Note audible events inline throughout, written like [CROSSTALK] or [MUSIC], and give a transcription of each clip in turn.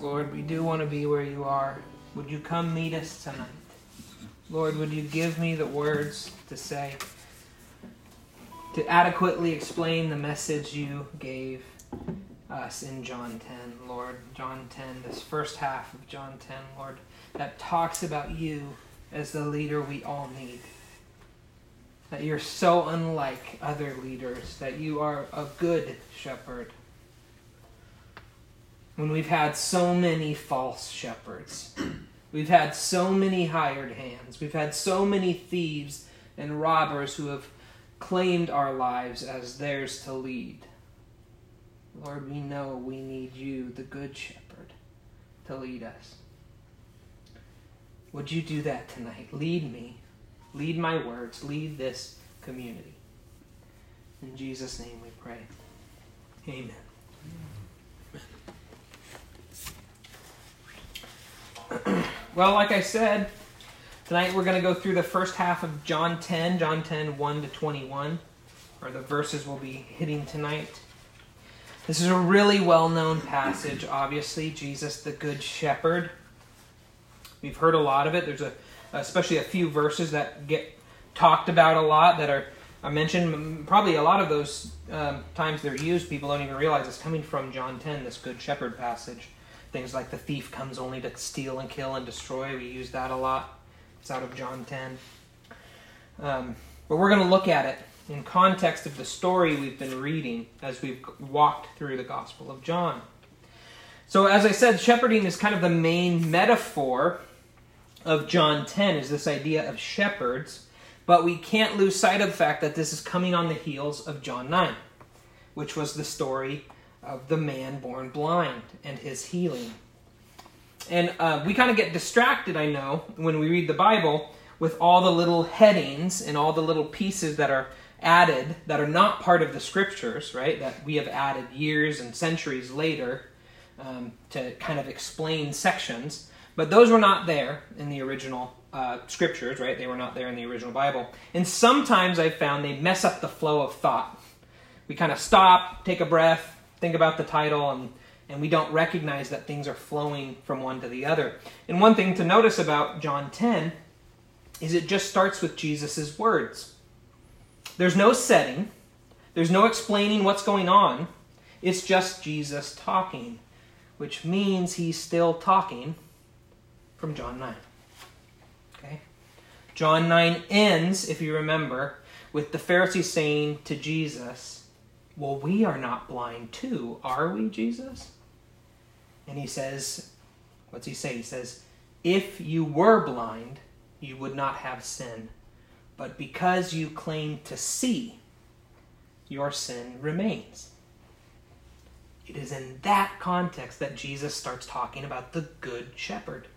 Lord, we do want to be where you are. Would you come meet us tonight? Lord, would you give me the words to say, to adequately explain the message you gave us in John 10, Lord. John 10, this first half of John 10, Lord, that talks about you as the leader we all need. That you're so unlike other leaders, that you are a good shepherd. When we've had so many false shepherds, [CLEARS THROAT] we've had so many hired hands, we've had so many thieves and robbers who have claimed our lives as theirs to lead. Lord, we know we need you, the Good Shepherd, to lead us. Would you do that tonight? Lead me. Lead my words. Lead this community. In Jesus' name we pray. Amen. [CLEARS THROAT] well, like I said, tonight we're going to go through the first half of John 10, John 10, 1 to 21, or the verses we'll be hitting tonight. This is a really well known passage, obviously. Jesus, the Good Shepherd. We've heard a lot of it. There's a, especially a few verses that get talked about a lot that are, are mentioned. Probably a lot of those um, times they're used, people don't even realize it's coming from John 10, this Good Shepherd passage. Things like the thief comes only to steal and kill and destroy. We use that a lot. It's out of John 10. Um, but we're going to look at it in context of the story we've been reading as we've walked through the Gospel of John. So, as I said, shepherding is kind of the main metaphor of John 10, is this idea of shepherds. But we can't lose sight of the fact that this is coming on the heels of John 9, which was the story of the man born blind and his healing. And uh, we kind of get distracted, I know, when we read the Bible with all the little headings and all the little pieces that are added that are not part of the scriptures, right? That we have added years and centuries later um, to kind of explain sections. But those were not there in the original uh, scriptures, right? They were not there in the original Bible. And sometimes I've found they mess up the flow of thought. We kind of stop, take a breath, think about the title, and, and we don't recognize that things are flowing from one to the other. And one thing to notice about John 10 is it just starts with Jesus' words. There's no setting, there's no explaining what's going on. It's just Jesus talking, which means he's still talking from John 9. Okay? John 9 ends, if you remember, with the Pharisees saying to Jesus, Well, we are not blind too, are we, Jesus? And he says, What's he say? He says, If you were blind, you would not have sin. But because you claim to see, your sin remains. It is in that context that Jesus starts talking about the Good Shepherd.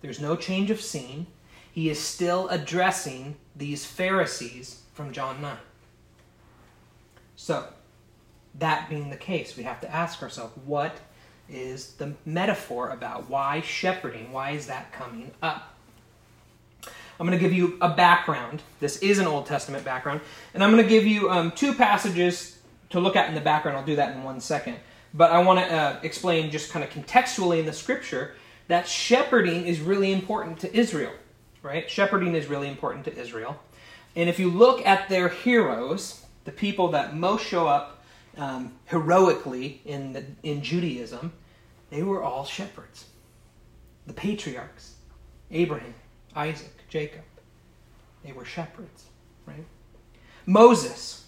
There's no change of scene. He is still addressing these Pharisees from John 9. So, that being the case, we have to ask ourselves what is the metaphor about? Why shepherding? Why is that coming up? I'm going to give you a background. This is an Old Testament background. And I'm going to give you um, two passages to look at in the background. I'll do that in one second. But I want to uh, explain just kind of contextually in the scripture that shepherding is really important to Israel, right? Shepherding is really important to Israel. And if you look at their heroes, the people that most show up um, heroically in, the, in Judaism, they were all shepherds. The patriarchs Abraham, Isaac, Jacob. They were shepherds, right? Moses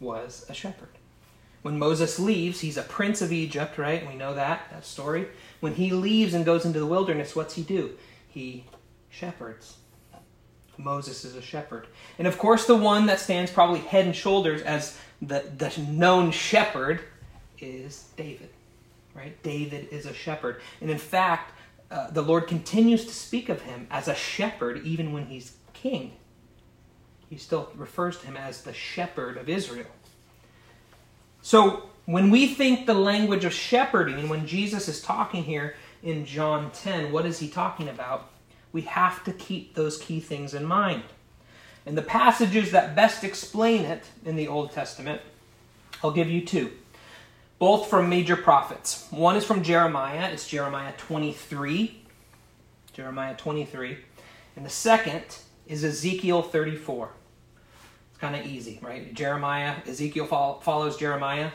was a shepherd. When Moses leaves, he's a prince of Egypt, right? We know that, that story. When he leaves and goes into the wilderness, what's he do? He shepherds. Moses is a shepherd. And of course, the one that stands probably head and shoulders as the, the known shepherd is David, right? David is a shepherd. And in fact, uh, the Lord continues to speak of him as a shepherd even when he's king. He still refers to him as the shepherd of Israel. So when we think the language of shepherding, and when Jesus is talking here in John 10, what is he talking about? We have to keep those key things in mind. And the passages that best explain it in the Old Testament, I'll give you two. both from major prophets. One is from Jeremiah, it's Jeremiah 23. Jeremiah 23. And the second is Ezekiel 34. It's kind of easy, right? Jeremiah, Ezekiel follows Jeremiah.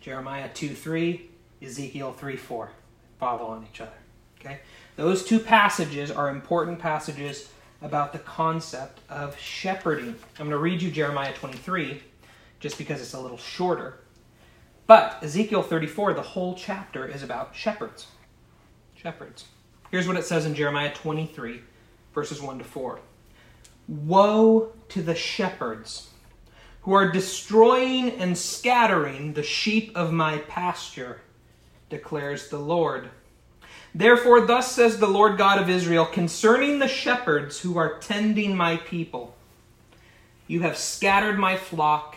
Jeremiah 2 3, Ezekiel 3 4. Follow on each other. Okay? Those two passages are important passages about the concept of shepherding. I'm going to read you Jeremiah 23 just because it's a little shorter. But Ezekiel 34, the whole chapter is about shepherds. Shepherds. Here's what it says in Jeremiah 23, verses 1 to 4. Woe to the shepherds who are destroying and scattering the sheep of my pasture, declares the Lord. Therefore, thus says the Lord God of Israel concerning the shepherds who are tending my people You have scattered my flock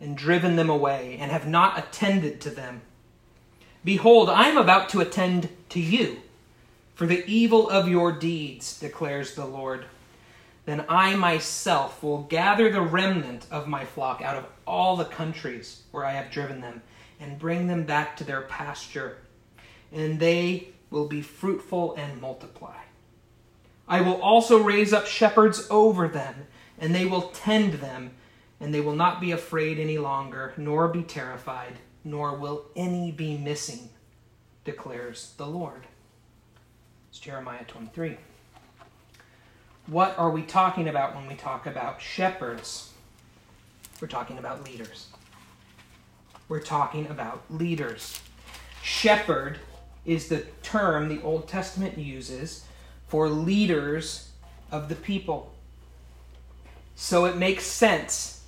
and driven them away, and have not attended to them. Behold, I am about to attend to you for the evil of your deeds, declares the Lord. Then I myself will gather the remnant of my flock out of all the countries where I have driven them, and bring them back to their pasture, and they will be fruitful and multiply. I will also raise up shepherds over them, and they will tend them and they will not be afraid any longer, nor be terrified, nor will any be missing, declares the Lord. It's Jeremiah 23. What are we talking about when we talk about shepherds? We're talking about leaders. We're talking about leaders. Shepherd is the term the Old Testament uses for leaders of the people. So it makes sense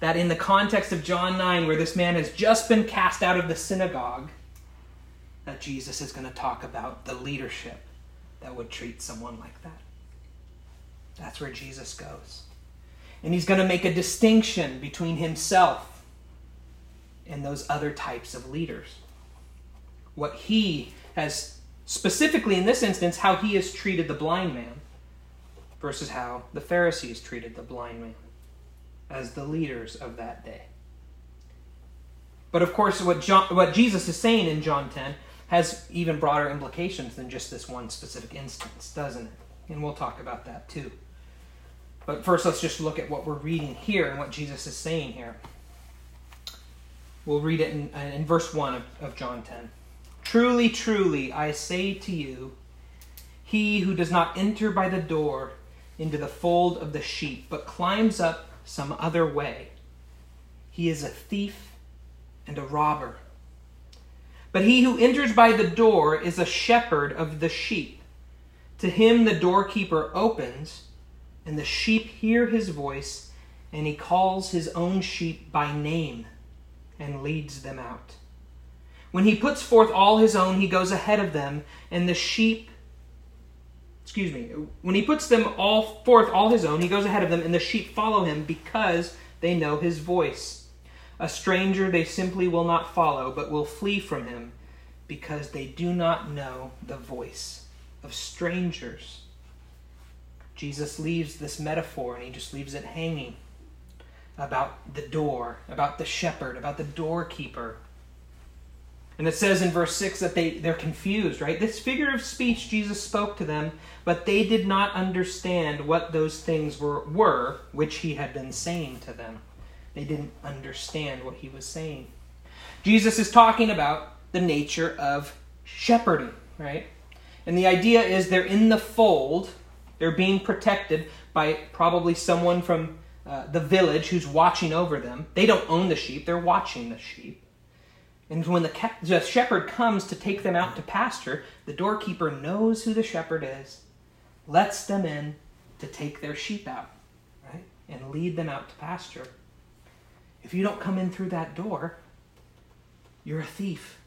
that in the context of John 9, where this man has just been cast out of the synagogue, that Jesus is going to talk about the leadership that would treat someone like that. That's where Jesus goes. And he's going to make a distinction between himself and those other types of leaders. What he has, specifically in this instance, how he has treated the blind man versus how the Pharisees treated the blind man as the leaders of that day. But of course, what, John, what Jesus is saying in John 10 has even broader implications than just this one specific instance, doesn't it? And we'll talk about that too. But first, let's just look at what we're reading here and what Jesus is saying here. We'll read it in, in verse 1 of, of John 10. Truly, truly, I say to you, he who does not enter by the door into the fold of the sheep, but climbs up some other way. He is a thief and a robber. But he who enters by the door is a shepherd of the sheep. To him the doorkeeper opens, and the sheep hear his voice, and he calls his own sheep by name and leads them out. When he puts forth all his own, he goes ahead of them, and the sheep excuse me, when he puts them all forth all his own, he goes ahead of them, and the sheep follow him because they know his voice. A stranger they simply will not follow, but will flee from him because they do not know the voice of strangers. Jesus leaves this metaphor and he just leaves it hanging about the door, about the shepherd, about the doorkeeper. And it says in verse 6 that they, they're confused, right? This figure of speech Jesus spoke to them, but they did not understand what those things were, were which he had been saying to them. They didn't understand what he was saying. Jesus is talking about the nature of shepherding, right? And the idea is they're in the fold, they're being protected by probably someone from uh, the village who's watching over them. They don't own the sheep, they're watching the sheep. And when the, the shepherd comes to take them out to pasture, the doorkeeper knows who the shepherd is, lets them in to take their sheep out, right? And lead them out to pasture. If you don't come in through that door, you're a thief.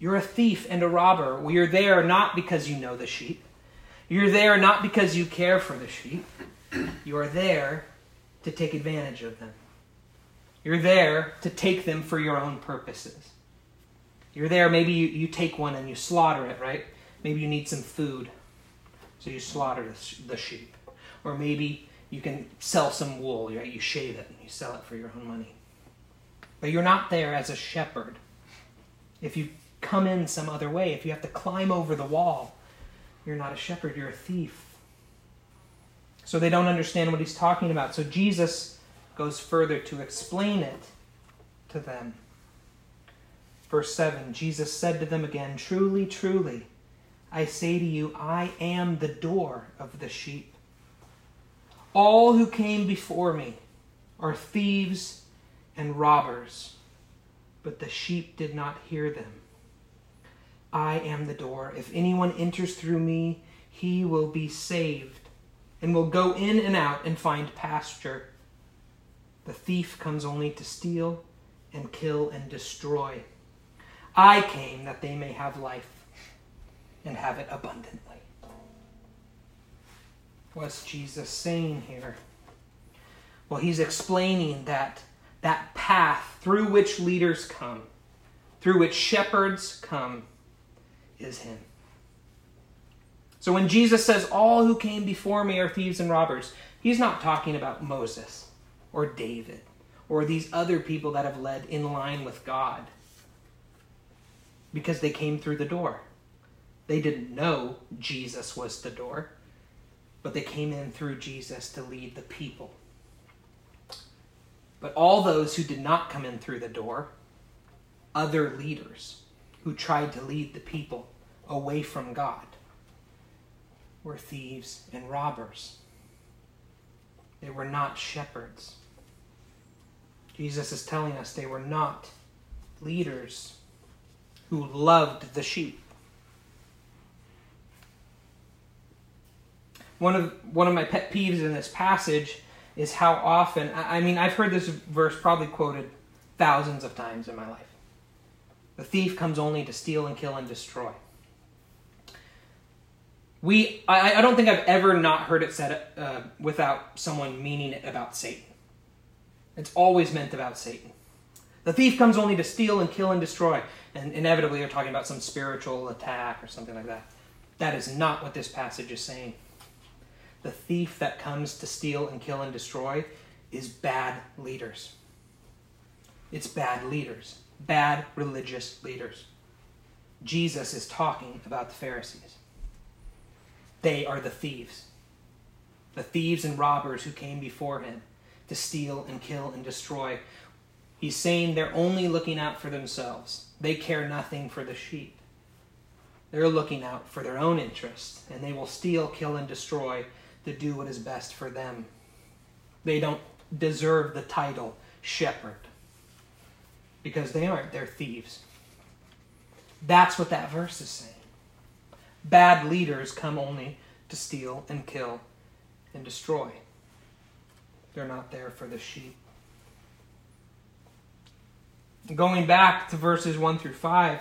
You're a thief and a robber. You're there not because you know the sheep. You're there not because you care for the sheep. You are there to take advantage of them. You're there to take them for your own purposes. You're there, maybe you, you take one and you slaughter it, right? Maybe you need some food, so you slaughter the, sheep. Or maybe you can sell some wool, right? You shave it and you sell it for your own money. But you're not there as a shepherd. If you come in some other way, if you have to climb over the wall, you're not a shepherd, you're a thief. So they don't understand what he's talking about. So Jesus goes further to explain it to them. Verse 7 Jesus said to them again, Truly, truly, I say to you, I am the door of the sheep. All who came before me are thieves and robbers, but the sheep did not hear them. I am the door. If anyone enters through me, he will be saved and will go in and out and find pasture. The thief comes only to steal and kill and destroy. I came that they may have life and have it abundantly. What's Jesus saying here? Well, he's explaining that that path through which leaders come, through which shepherds come, is him. So when Jesus says, All who came before me are thieves and robbers, he's not talking about Moses or David or these other people that have led in line with God because they came through the door. They didn't know Jesus was the door, but they came in through Jesus to lead the people. But all those who did not come in through the door, other leaders who tried to lead the people away from God, were thieves and robbers. They were not shepherds. Jesus is telling us they were not leaders who loved the sheep. One of, one of my pet peeves in this passage is how often, I mean, I've heard this verse probably quoted thousands of times in my life. The thief comes only to steal and kill and destroy we I, I don't think I've ever not heard it said uh, without someone meaning it about Satan. It's always meant about Satan. The thief comes only to steal and kill and destroy, and inevitably they're talking about some spiritual attack or something like that. That is not what this passage is saying. The thief that comes to steal and kill and destroy is bad leaders. It's bad leaders, bad religious leaders. Jesus is talking about the Pharisees. They are the thieves. The thieves and robbers who came before him to steal and kill and destroy. He's saying they're only looking out for themselves. They care nothing for the sheep. They're looking out for their own interests, and they will steal, kill, and destroy to do what is best for them. They don't deserve the title shepherd because they aren't. They're thieves. That's what that verse is saying. Bad leaders come only to steal and kill and destroy. They're not there for the sheep. Going back to verses 1 through 5,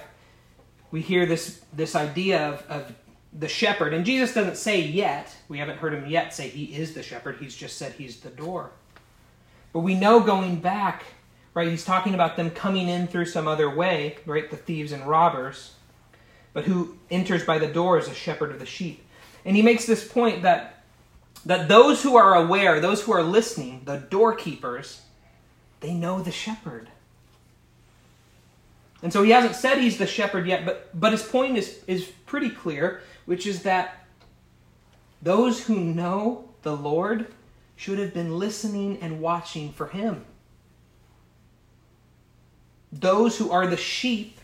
we hear this, this idea of, of the shepherd. And Jesus doesn't say yet, we haven't heard him yet say he is the shepherd. He's just said he's the door. But we know going back, right, he's talking about them coming in through some other way, right, the thieves and robbers but who enters by the door is a shepherd of the sheep. And he makes this point that, that those who are aware, those who are listening, the doorkeepers, they know the shepherd. And so he hasn't said he's the shepherd yet, but, but his point is, is pretty clear, which is that those who know the Lord should have been listening and watching for him. Those who are the sheep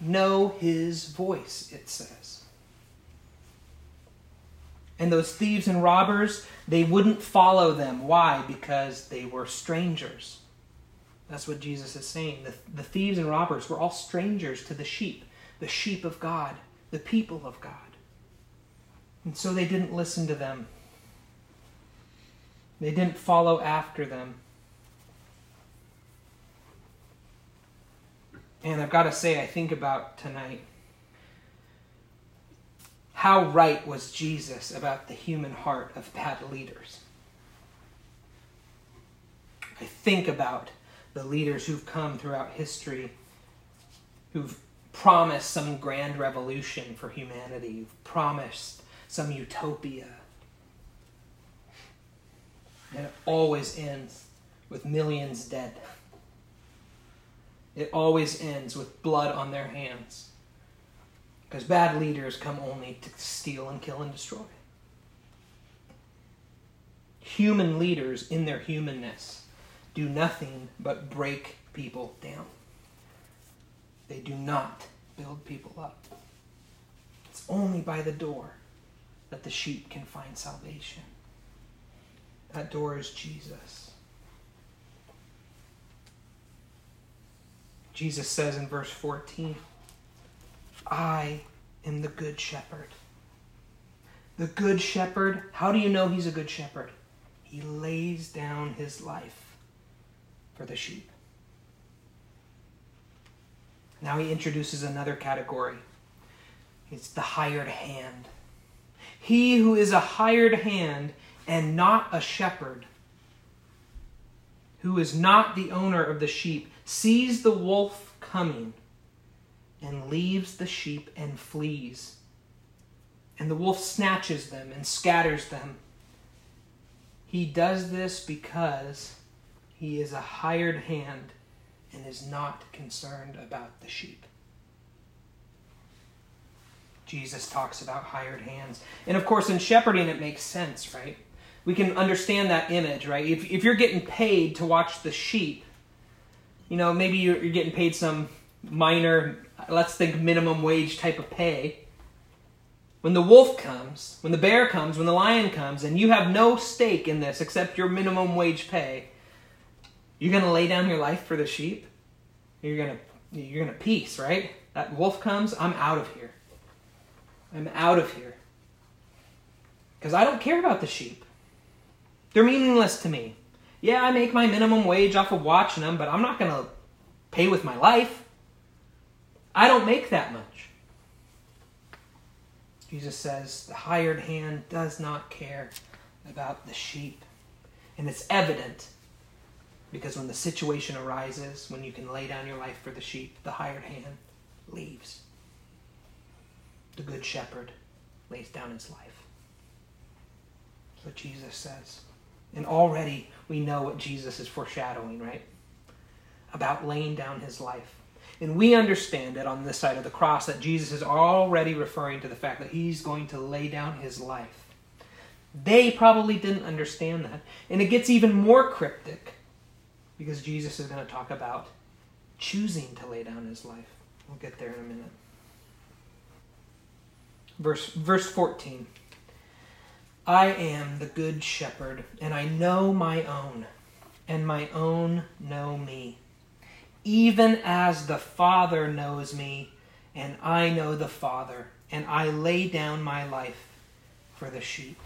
know his voice, it says. And those thieves and robbers, they wouldn't follow them. Why? Because they were strangers. That's what Jesus is saying. The, the thieves and robbers were all strangers to the sheep, the sheep of God, the people of God. And so they didn't listen to them, they didn't follow after them. And I've got to say, I think about tonight how right was Jesus about the human heart of bad leaders? I think about the leaders who've come throughout history who've promised some grand revolution for humanity, who've promised some utopia. And it always ends with millions dead. it always ends with blood on their hands. Because bad leaders come only to steal and kill and destroy. Human leaders, in their humanness, do nothing but break people down. They do not build people up. It's only by the door that the sheep can find salvation. That door is Jesus. Jesus says in verse 14, I am the good shepherd. The good shepherd, how do you know he's a good shepherd? He lays down his life for the sheep. Now he introduces another category. It's the hired hand. He who is a hired hand and not a shepherd, who is not the owner of the sheep, sees the wolf coming and leaves the sheep and flees. And the wolf snatches them and scatters them. He does this because he is a hired hand and is not concerned about the sheep. Jesus talks about hired hands. And of course, in shepherding, it makes sense, right? We can understand that image, right? If, if you're getting paid to watch the sheep, you know, maybe you're, you're getting paid some minor, let's think minimum wage type of pay. When the wolf comes, when the bear comes, when the lion comes, and you have no stake in this except your minimum wage pay, you're going to lay down your life for the sheep? You're going to you're going to peace, right? That wolf comes, I'm out of here. I'm out of here. Cuz I don't care about the sheep. They're meaningless to me. Yeah, I make my minimum wage off of watching them, but I'm not going to pay with my life. I don't make that much. Jesus says the hired hand does not care about the sheep. And it's evident because when the situation arises, when you can lay down your life for the sheep, the hired hand leaves. The good shepherd lays down his life. That's what Jesus says. And already we know what Jesus is foreshadowing, right? About laying down his life. And we understand that on this side of the cross that Jesus is already referring to the fact that he's going to lay down his life. They probably didn't understand that. And it gets even more cryptic because Jesus is going to talk about choosing to lay down his life. We'll get there in a minute. Verse, verse 14 I am the good shepherd, and I know my own, and my own know me. Even as the Father knows me, and I know the Father, and I lay down my life for the sheep.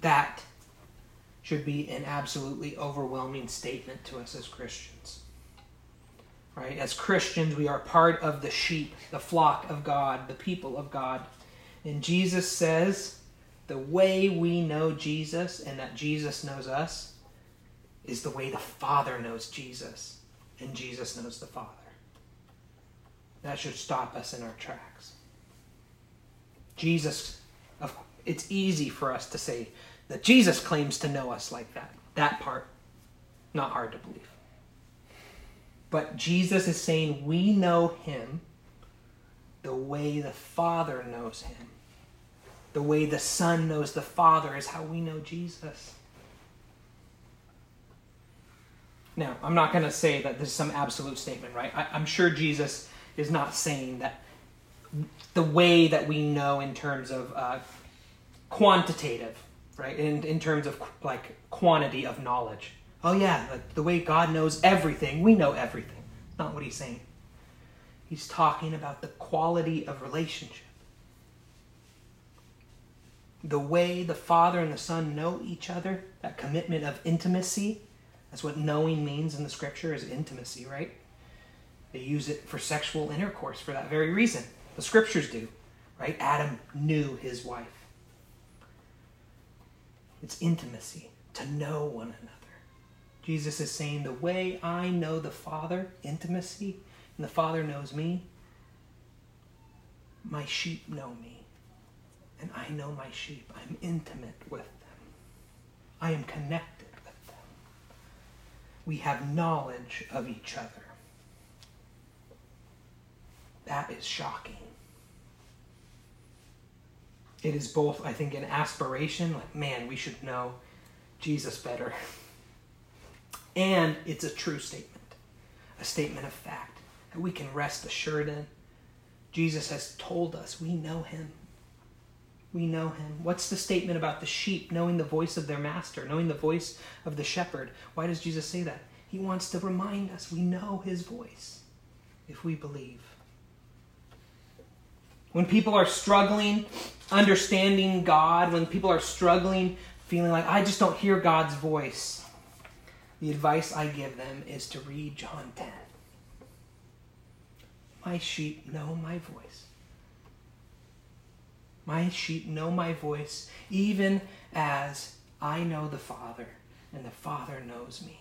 That should be an absolutely overwhelming statement to us as Christians. Right? As Christians, we are part of the sheep, the flock of God, the people of God. And Jesus says the way we know Jesus and that Jesus knows us is the way the Father knows Jesus and Jesus knows the Father. That should stop us in our tracks. Jesus, it's easy for us to say, that Jesus claims to know us like that. That part, not hard to believe. But Jesus is saying we know him the way the Father knows him. The way the Son knows the Father is how we know Jesus. Now, I'm not going to say that this is some absolute statement, right? I, am sure Jesus is not saying that the way that we know in terms of uh, quantitative right? In, in terms of like quantity of knowledge. Oh, yeah, like the way God knows everything, we know everything. Not what he's saying. He's talking about the quality of relationship. The way the Father and the Son know each other, that commitment of intimacy, that's what knowing means in the scripture is intimacy, right? They use it for sexual intercourse for that very reason. The scriptures do, right? Adam knew his wife. It's intimacy, to know one another. Jesus is saying, The way I know the Father, intimacy, and the Father knows me, my sheep know me. And I know my sheep. I'm intimate with them. I am connected. We have knowledge of each other. That is shocking. It is both, I think, an aspiration, like, man, we should know Jesus better. And it's a true statement, a statement of fact that we can rest assured in. Jesus has told us we know him. We know him. What's the statement about the sheep knowing the voice of their master, knowing the voice of the shepherd? Why does Jesus say that? He wants to remind us we know his voice if we believe. When people are struggling understanding God, when people are struggling feeling like I just don't hear God's voice, the advice I give them is to read John 10. My sheep know my voice. My sheep know my voice, even as I know the Father, and the Father knows me.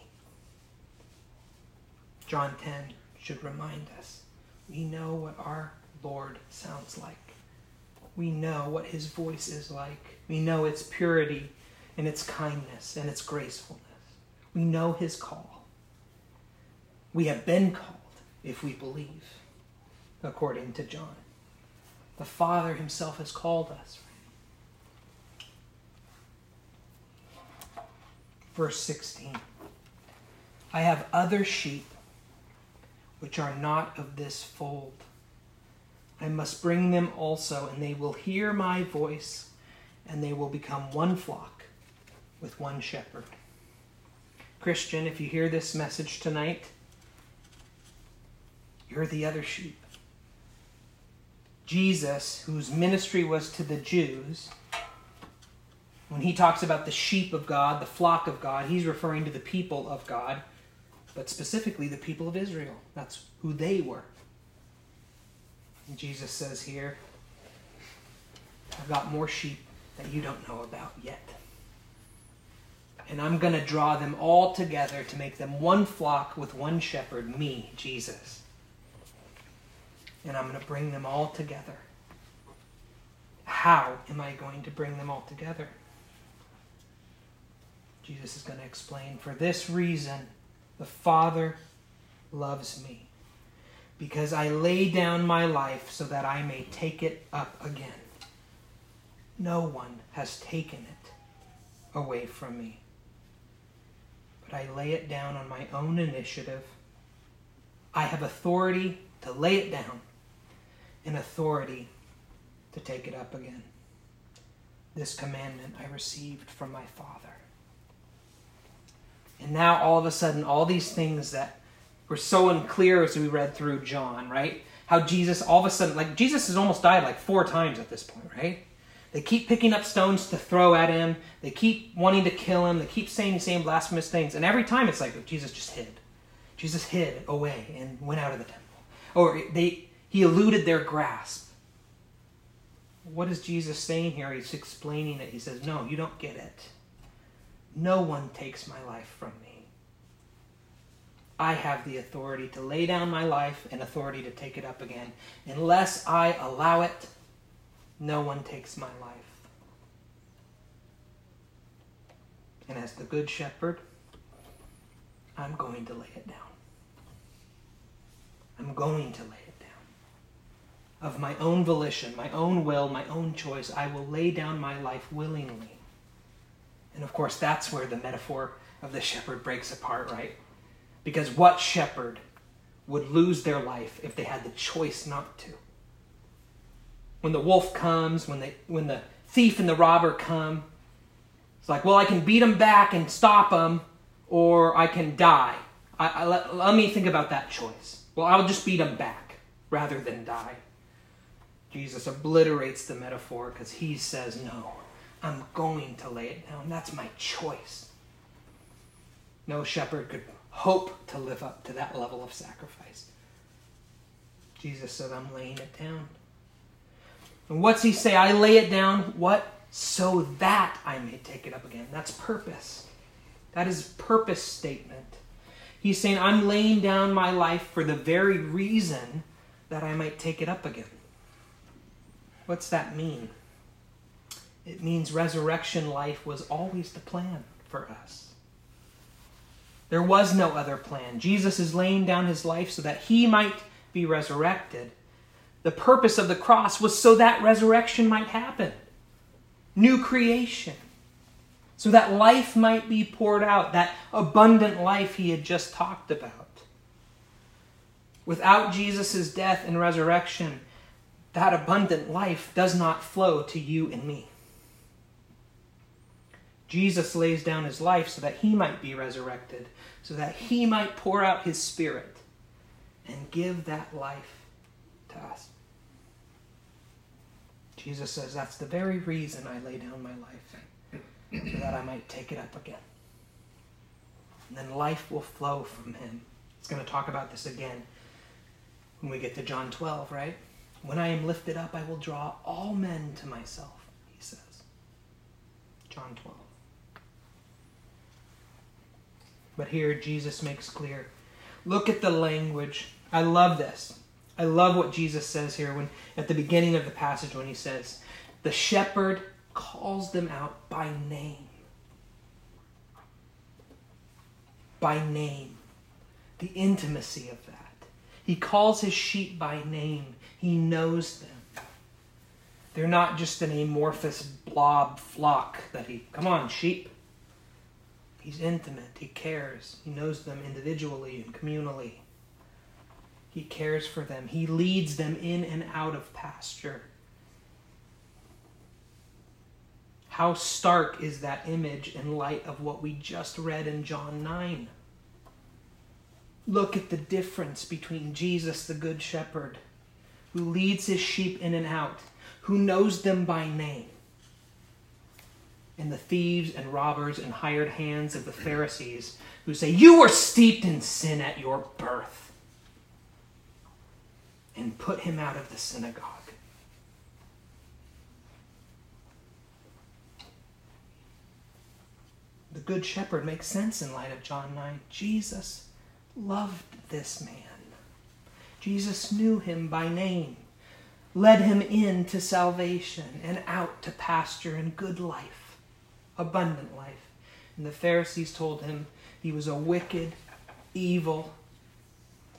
John 10 should remind us we know what our Lord sounds like. We know what his voice is like. We know its purity and its kindness and its gracefulness. We know his call. We have been called if we believe, according to John. The Father himself has called us. Verse 16 I have other sheep which are not of this fold. I must bring them also, and they will hear my voice, and they will become one flock with one shepherd. Christian, if you hear this message tonight, you're the other sheep. Jesus, whose ministry was to the Jews, when he talks about the sheep of God, the flock of God, he's referring to the people of God, but specifically the people of Israel. That's who they were. And Jesus says here, I've got more sheep that you don't know about yet. And I'm going to draw them all together to make them one flock with one shepherd, me, Jesus. And I'm going to bring them all together. How am I going to bring them all together? Jesus is going to explain. For this reason, the Father loves me because I lay down my life so that I may take it up again. No one has taken it away from me, but I lay it down on my own initiative. I have authority to lay it down and authority to take it up again. This commandment I received from my Father. And now, all of a sudden, all these things that were so unclear as we read through John, right? How Jesus all of a sudden, like Jesus has almost died like four times at this point, right? They keep picking up stones to throw at him. They keep wanting to kill him. They keep saying the same blasphemous things. And every time it's like Jesus just hid. Jesus hid away and went out of the temple. Or they he eluded their grasp. What is Jesus saying here? He's explaining it. He says, No, you don't get it. No one takes my life from me. I have the authority to lay down my life and authority to take it up again. Unless I allow it, no one takes my life. And as the Good Shepherd, I'm going to lay it down. I'm going to lay. Of my own volition, my own will, my own choice, I will lay down my life willingly. And of course, that's where the metaphor of the shepherd breaks apart, right? Because what shepherd would lose their life if they had the choice not to? When the wolf comes, when, they, when the thief and the robber come, it's like, well, I can beat them back and stop them, or I can die. I, I, let, let me think about that choice. Well, I'll just beat them back rather than die. Jesus obliterates the metaphor because he says, No, I'm going to lay it down. That's my choice. No shepherd could hope to live up to that level of sacrifice. Jesus said, I'm laying it down. And what's he say? I lay it down, what? So that I may take it up again. That's purpose. That is purpose statement. He's saying, I'm laying down my life for the very reason that I might take it up again. What's that mean? It means resurrection life was always the plan for us. There was no other plan. Jesus is laying down his life so that he might be resurrected. The purpose of the cross was so that resurrection might happen. New creation. So that life might be poured out, that abundant life he had just talked about. Without Jesus' death and resurrection, that abundant life does not flow to you and me. Jesus lays down his life so that he might be resurrected, so that he might pour out his spirit and give that life to us. Jesus says, That's the very reason I lay down my life, so that I might take it up again. And then life will flow from him. He's going to talk about this again when we get to John 12, right? When I am lifted up, I will draw all men to myself, he says. John 12. But here Jesus makes clear. Look at the language. I love this. I love what Jesus says here when at the beginning of the passage when he says, "The shepherd calls them out by name." By name. The intimacy of that. He calls his sheep by name. He knows them. They're not just an amorphous blob flock that he, come on, sheep. He's intimate. He cares. He knows them individually and communally. He cares for them. He leads them in and out of pasture. How stark is that image in light of what we just read in John 9? Look at the difference between Jesus, the Good Shepherd, who leads his sheep in and out, who knows them by name, and the thieves and robbers and hired hands of the Pharisees who say, You were steeped in sin at your birth, and put him out of the synagogue. The Good Shepherd makes sense in light of John 9. Jesus loved this man. Jesus knew him by name, led him in to salvation and out to pasture and good life abundant life. And the Pharisees told him he was a wicked, evil,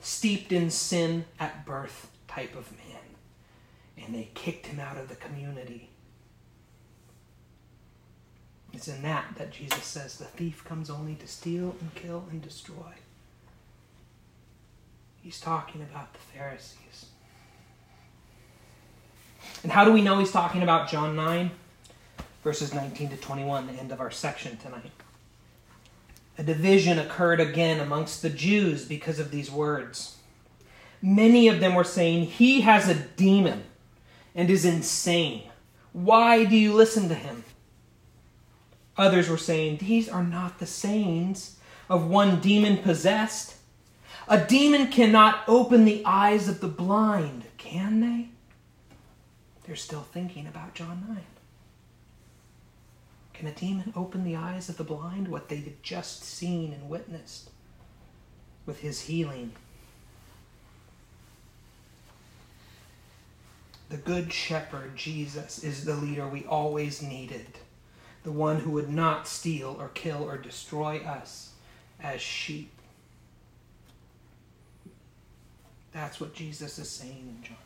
steeped in sin at birth type of man. And they kicked him out of the community. It's in that that Jesus says the thief comes only to steal and kill and destroy. He's talking about the Pharisees. And how do we know he's talking about John 9? verses 19 to 21, the end of our section tonight. A division occurred again amongst the Jews because of these words. Many of them were saying, He has a demon and is insane. Why do you listen to him? Others were saying, These are not the sayings of one demon possessed. A demon cannot open the eyes of the blind, can they? They're still thinking about John 9. Can a demon open the eyes of the blind, what they had just seen and witnessed with his healing? The Good Shepherd, Jesus, is the leader we always needed, the one who would not steal or kill or destroy us as sheep. That's what Jesus is saying in John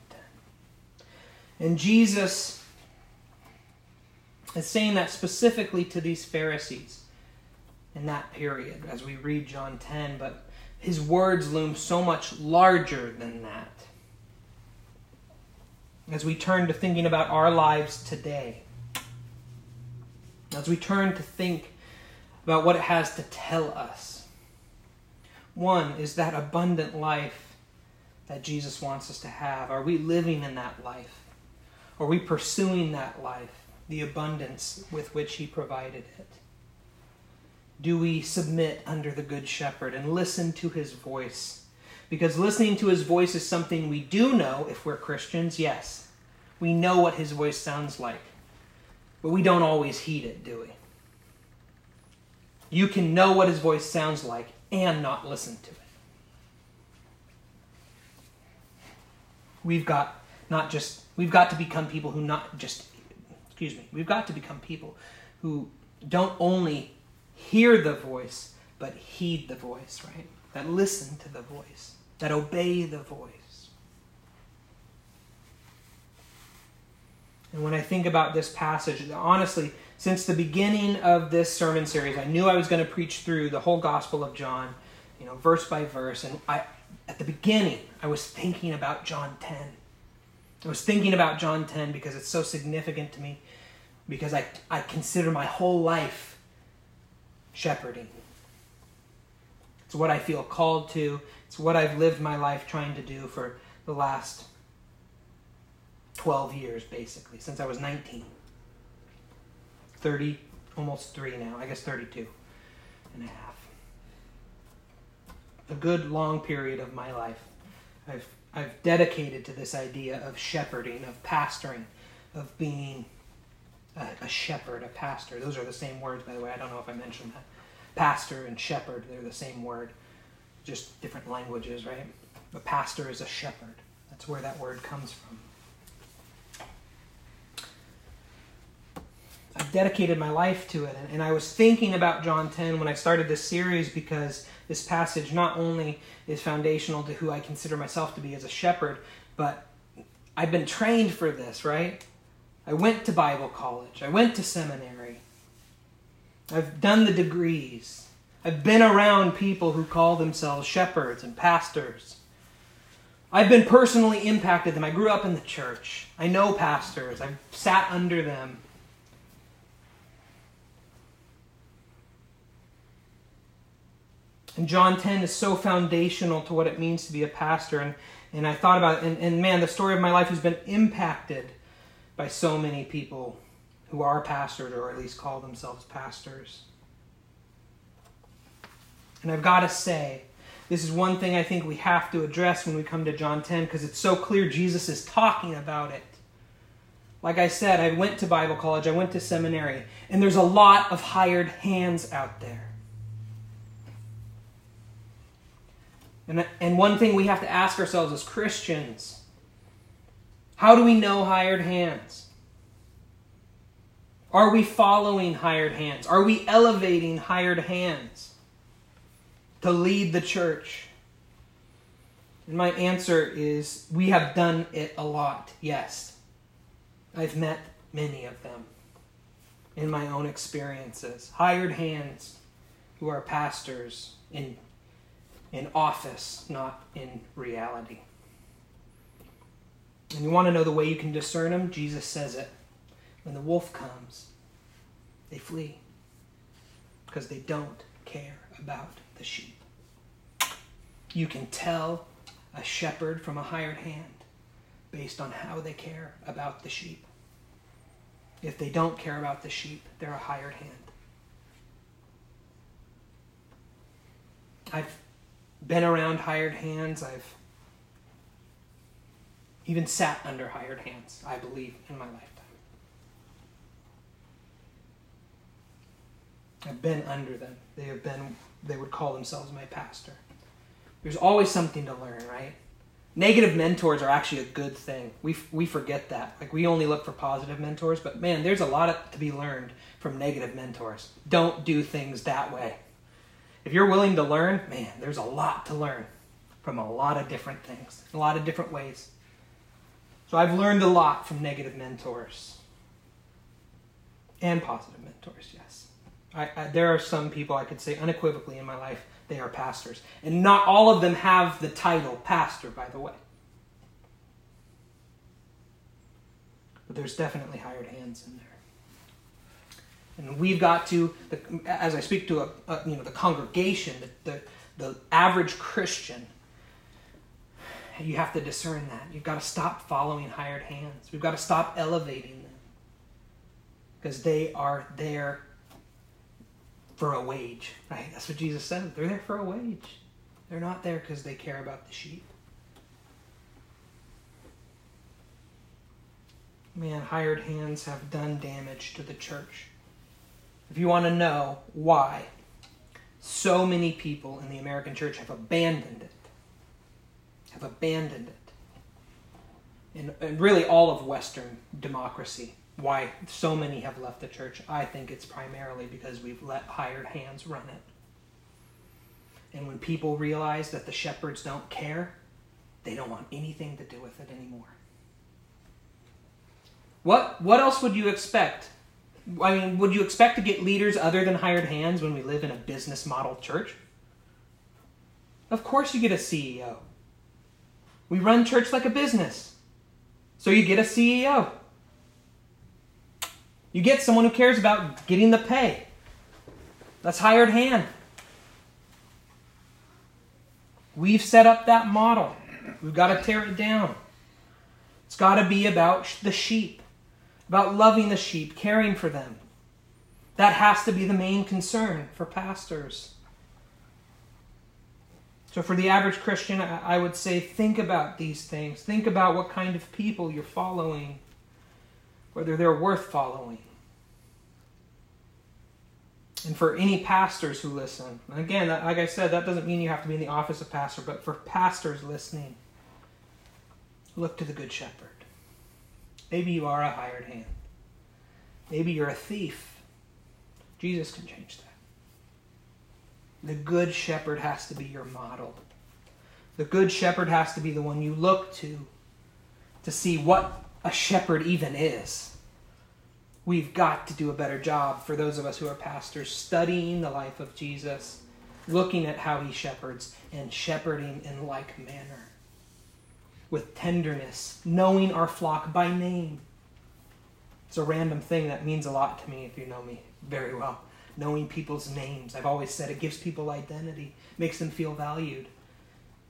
10. And Jesus is saying that specifically to these Pharisees in that period as we read John 10, but his words loom so much larger than that. As we turn to thinking about our lives today, as we turn to think about what it has to tell us, one is that abundant life that Jesus wants us to have. Are we living in that life? Are we pursuing that life? the abundance with which he provided it? Do we submit under the Good Shepherd and listen to his voice? Because listening to his voice is something we do know if we're Christians, yes. We know what his voice sounds like. But we don't always heed it, do we? You can know what his voice sounds like and not listen to it. We've got not just we've got to become people who not just excuse me, we've got to become people who don't only hear the voice, but heed the voice, right? That listen to the voice, that obey the voice. And when I think about this passage, honestly, since the beginning of this sermon series, I knew I was going to preach through the whole Gospel of John, you know, verse by verse. And I, at the beginning, I was thinking about John 10. I was thinking about John 10 because it's so significant to me, because I, I consider my whole life shepherding. It's what I feel called to, it's what I've lived my life trying to do for the last 12 years, basically, since I was 19. 30, almost three now, I guess 32 and a half. A good long period of my life. I've I've dedicated to this idea of shepherding, of pastoring, of being a, a, shepherd, a pastor. Those are the same words, by the way. I don't know if I mentioned that. Pastor and shepherd, they're the same word, just different languages, right? A pastor is a shepherd. That's where that word comes from. I've dedicated my life to it. And, and I was thinking about John 10 when I started this series because this passage not only is foundational to who I consider myself to be as a shepherd, but I've been trained for this, right? I went to Bible college, I went to seminary, I've done the degrees, I've been around people who call themselves shepherds and pastors. I've been personally impacted them. I grew up in the church. I know pastors. I've sat under them. And John 10 is so foundational to what it means to be a pastor. And, and I thought about it, and, and man, the story of my life has been impacted by so many people who are pastors or at least call themselves pastors. And I've got to say, this is one thing I think we have to address when we come to John 10 because it's so clear Jesus is talking about it. Like I said, I went to Bible college, I went to seminary, and there's a lot of hired hands out there. And, and one thing we have to ask ourselves as Christians how do we know hired hands? Are we following hired hands? Are we elevating hired hands to lead the church? And my answer is we have done it a lot, yes. I've met many of them in my own experiences. Hired hands who are pastors in in office, not in reality. And you want to know the way you can discern them? Jesus says it. When the wolf comes, they flee because they don't care about the sheep. You can tell a shepherd from a hired hand based on how they care about the sheep. If they don't care about the sheep, they're a hired hand. I've been around hired hands. I've even sat under hired hands, I believe, in my lifetime. I've been under them. They have been, they would call themselves my pastor. There's always something to learn, right? Negative mentors are actually a good thing. We, we forget that. Like, we only look for positive mentors, but man, there's a lot to be learned from negative mentors. Don't do things that way if you're willing to learn, man, there's a lot to learn from a lot of different things, a lot of different ways. So I've learned a lot from negative mentors and positive mentors, yes. I, I, there are some people I could say unequivocally in my life they are pastors. And not all of them have the title pastor, by the way. But there's definitely hired hands in there. And we've got to, as I speak to a, a you know the congregation, the, the, the average Christian, you have to discern that. You've got to stop following hired hands. We've got to stop elevating them because they are there for a wage, right? That's what Jesus said. They're there for a wage. They're not there because they care about the sheep. Man, hired hands have done damage to the church if you want to know why so many people in the American church have abandoned it, have abandoned it, and, and really all of Western democracy, why so many have left the church, I think it's primarily because we've let hired hands run it. And when people realize that the shepherds don't care, they don't want anything to do with it anymore. What, what else would you expect? I mean, would you expect to get leaders other than hired hands when we live in a business model church? Of course, you get a CEO. We run church like a business. So you get a CEO. You get someone who cares about getting the pay. That's hired hand. We've set up that model. We've got to tear it down. It's got to be about the sheep, about loving the sheep, caring for them. That has to be the main concern for pastors. So, for the average Christian, I would say think about these things. Think about what kind of people you're following, whether they're worth following. And for any pastors who listen, again, like I said, that doesn't mean you have to be in the office of pastor, but for pastors listening, look to the Good Shepherd. Maybe you are a hired hand. Maybe you're a thief. Jesus can change that. The Good Shepherd has to be your model. The Good Shepherd has to be the one you look to to see what a shepherd even is. We've got to do a better job for those of us who are pastors, studying the life of Jesus, looking at how he shepherds, and shepherding in like manner. With tenderness, knowing our flock by name. It's a random thing that means a lot to me if you know me very well knowing people's names. I've always said it gives people identity, makes them feel valued.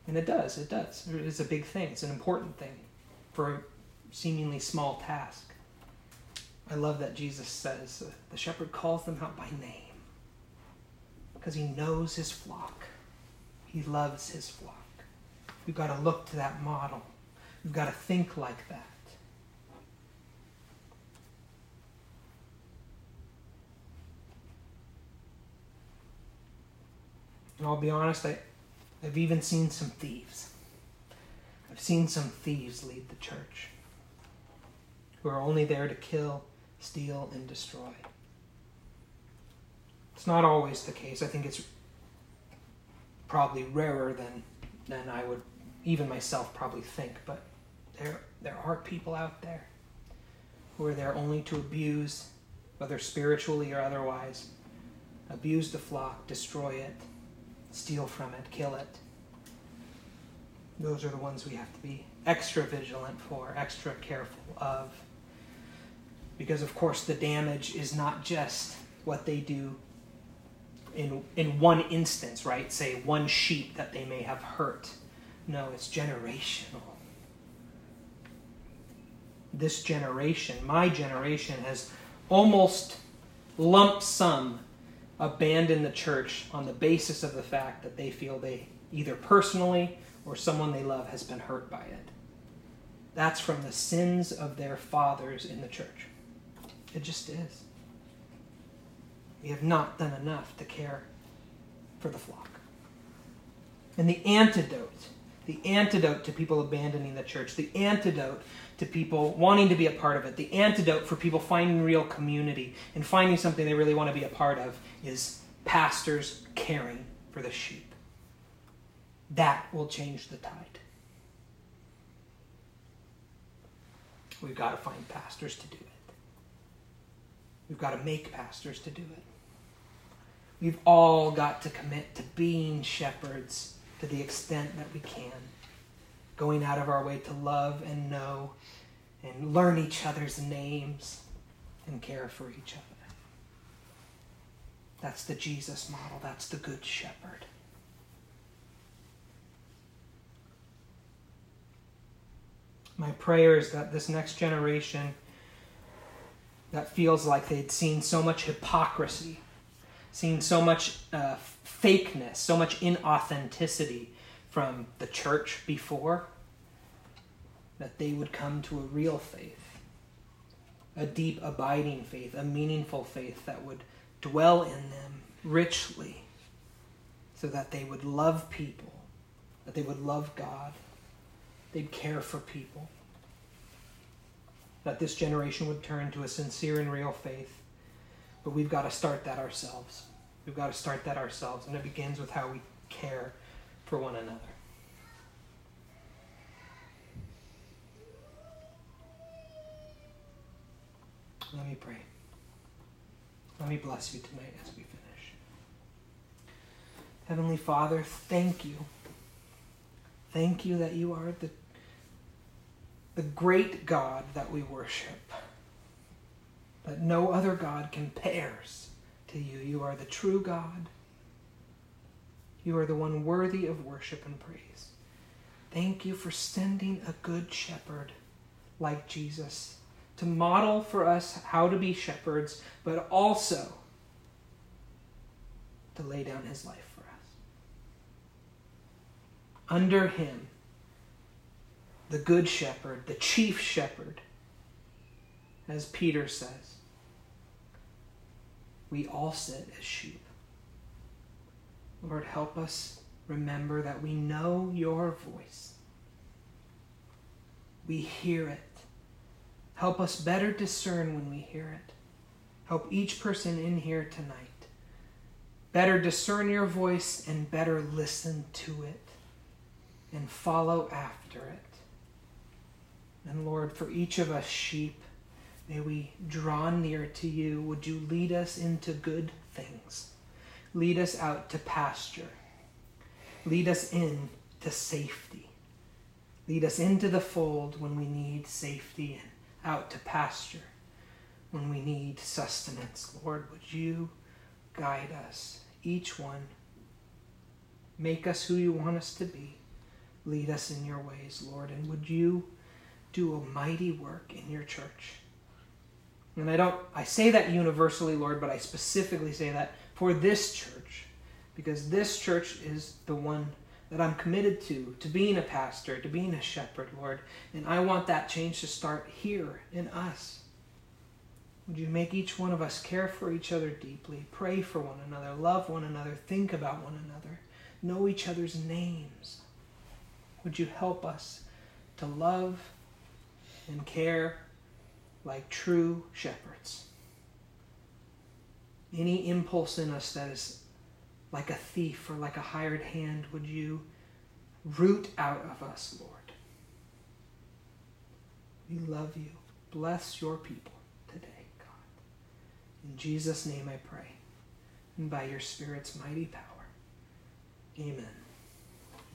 And it does, it does. It's a big thing, it's an important thing for a seemingly small task. I love that Jesus says uh, the shepherd calls them out by name because he knows his flock. He loves his flock. We've got to look to that model. We've got to think like that. And I'll be honest, I, I've even seen some thieves. I've seen some thieves lead the church who are only there to kill, steal, and destroy. It's not always the case. I think it's probably rarer than, than I would even myself probably think, but there, there are people out there who are there only to abuse, whether spiritually or otherwise, abuse the flock, destroy it, steal from it, kill it. Those are the ones we have to be extra vigilant for, extra careful of. Because, of course, the damage is not just what they do in, in one instance, right? Say one sheep that they may have hurt. No, it's generational. This generation, my generation, has almost lump sum abandoned the church on the basis of the fact that they feel they either personally or someone they love has been hurt by it. That's from the sins of their fathers in the church. It just is. We have not done enough to care for the flock. And the antidote, the antidote to people abandoning the church, the antidote to people wanting to be a part of it. The antidote for people finding real community and finding something they really want to be a part of is pastors caring for the sheep. That will change the tide. We've got to find pastors to do it. We've got to make pastors to do it. We've all got to commit to being shepherds to the extent that we can going out of our way to love and know and learn each other's names and care for each other. That's the Jesus model. That's the Good Shepherd. My prayer is that this next generation that feels like they'd seen so much hypocrisy, seen so much uh, fakeness, so much inauthenticity from the church before, that they would come to a real faith, a deep, abiding faith, a meaningful faith that would dwell in them richly, so that they would love people, that they would love God, they'd care for people, that this generation would turn to a sincere and real faith. But we've got to start that ourselves. We've got to start that ourselves, and it begins with how we care for one another. Let me pray. Let me bless you tonight as we finish. Heavenly Father, thank you. Thank you that you are the, the great God that we worship. That no other God compares to you. You are the true God. You are the one worthy of worship and praise. Thank you for sending a good shepherd like Jesus to model for us how to be shepherds, but also to lay down his life for us. Under him, the good shepherd, the chief shepherd, as Peter says, we all sit as sheep. Lord, help us remember that we know your voice. We hear it. Help us better discern when we hear it. Help each person in here tonight better discern your voice and better listen to it and follow after it. And Lord, for each of us sheep, may we draw near to you. Would you lead us into good things? Lead us out to pasture. Lead us in to safety. Lead us into the fold when we need safety and out to pasture when we need sustenance. Lord, would you guide us, each one? Make us who you want us to be. Lead us in your ways, Lord. And would you do a mighty work in your church? And I don't I say that universally, Lord, but I specifically say that for this church because this church is the one that I'm committed to, to being a pastor, to being a shepherd, Lord. And I want that change to start here in us. Would you make each one of us care for each other deeply, pray for one another, love one another, think about one another, know each other's names? Would you help us to love and care like true shepherds? Any impulse in us that is like a thief or like a hired hand, would you root out of us, Lord? We love you. Bless your people today, God. In Jesus' name I pray, and by your Spirit's mighty power. Amen.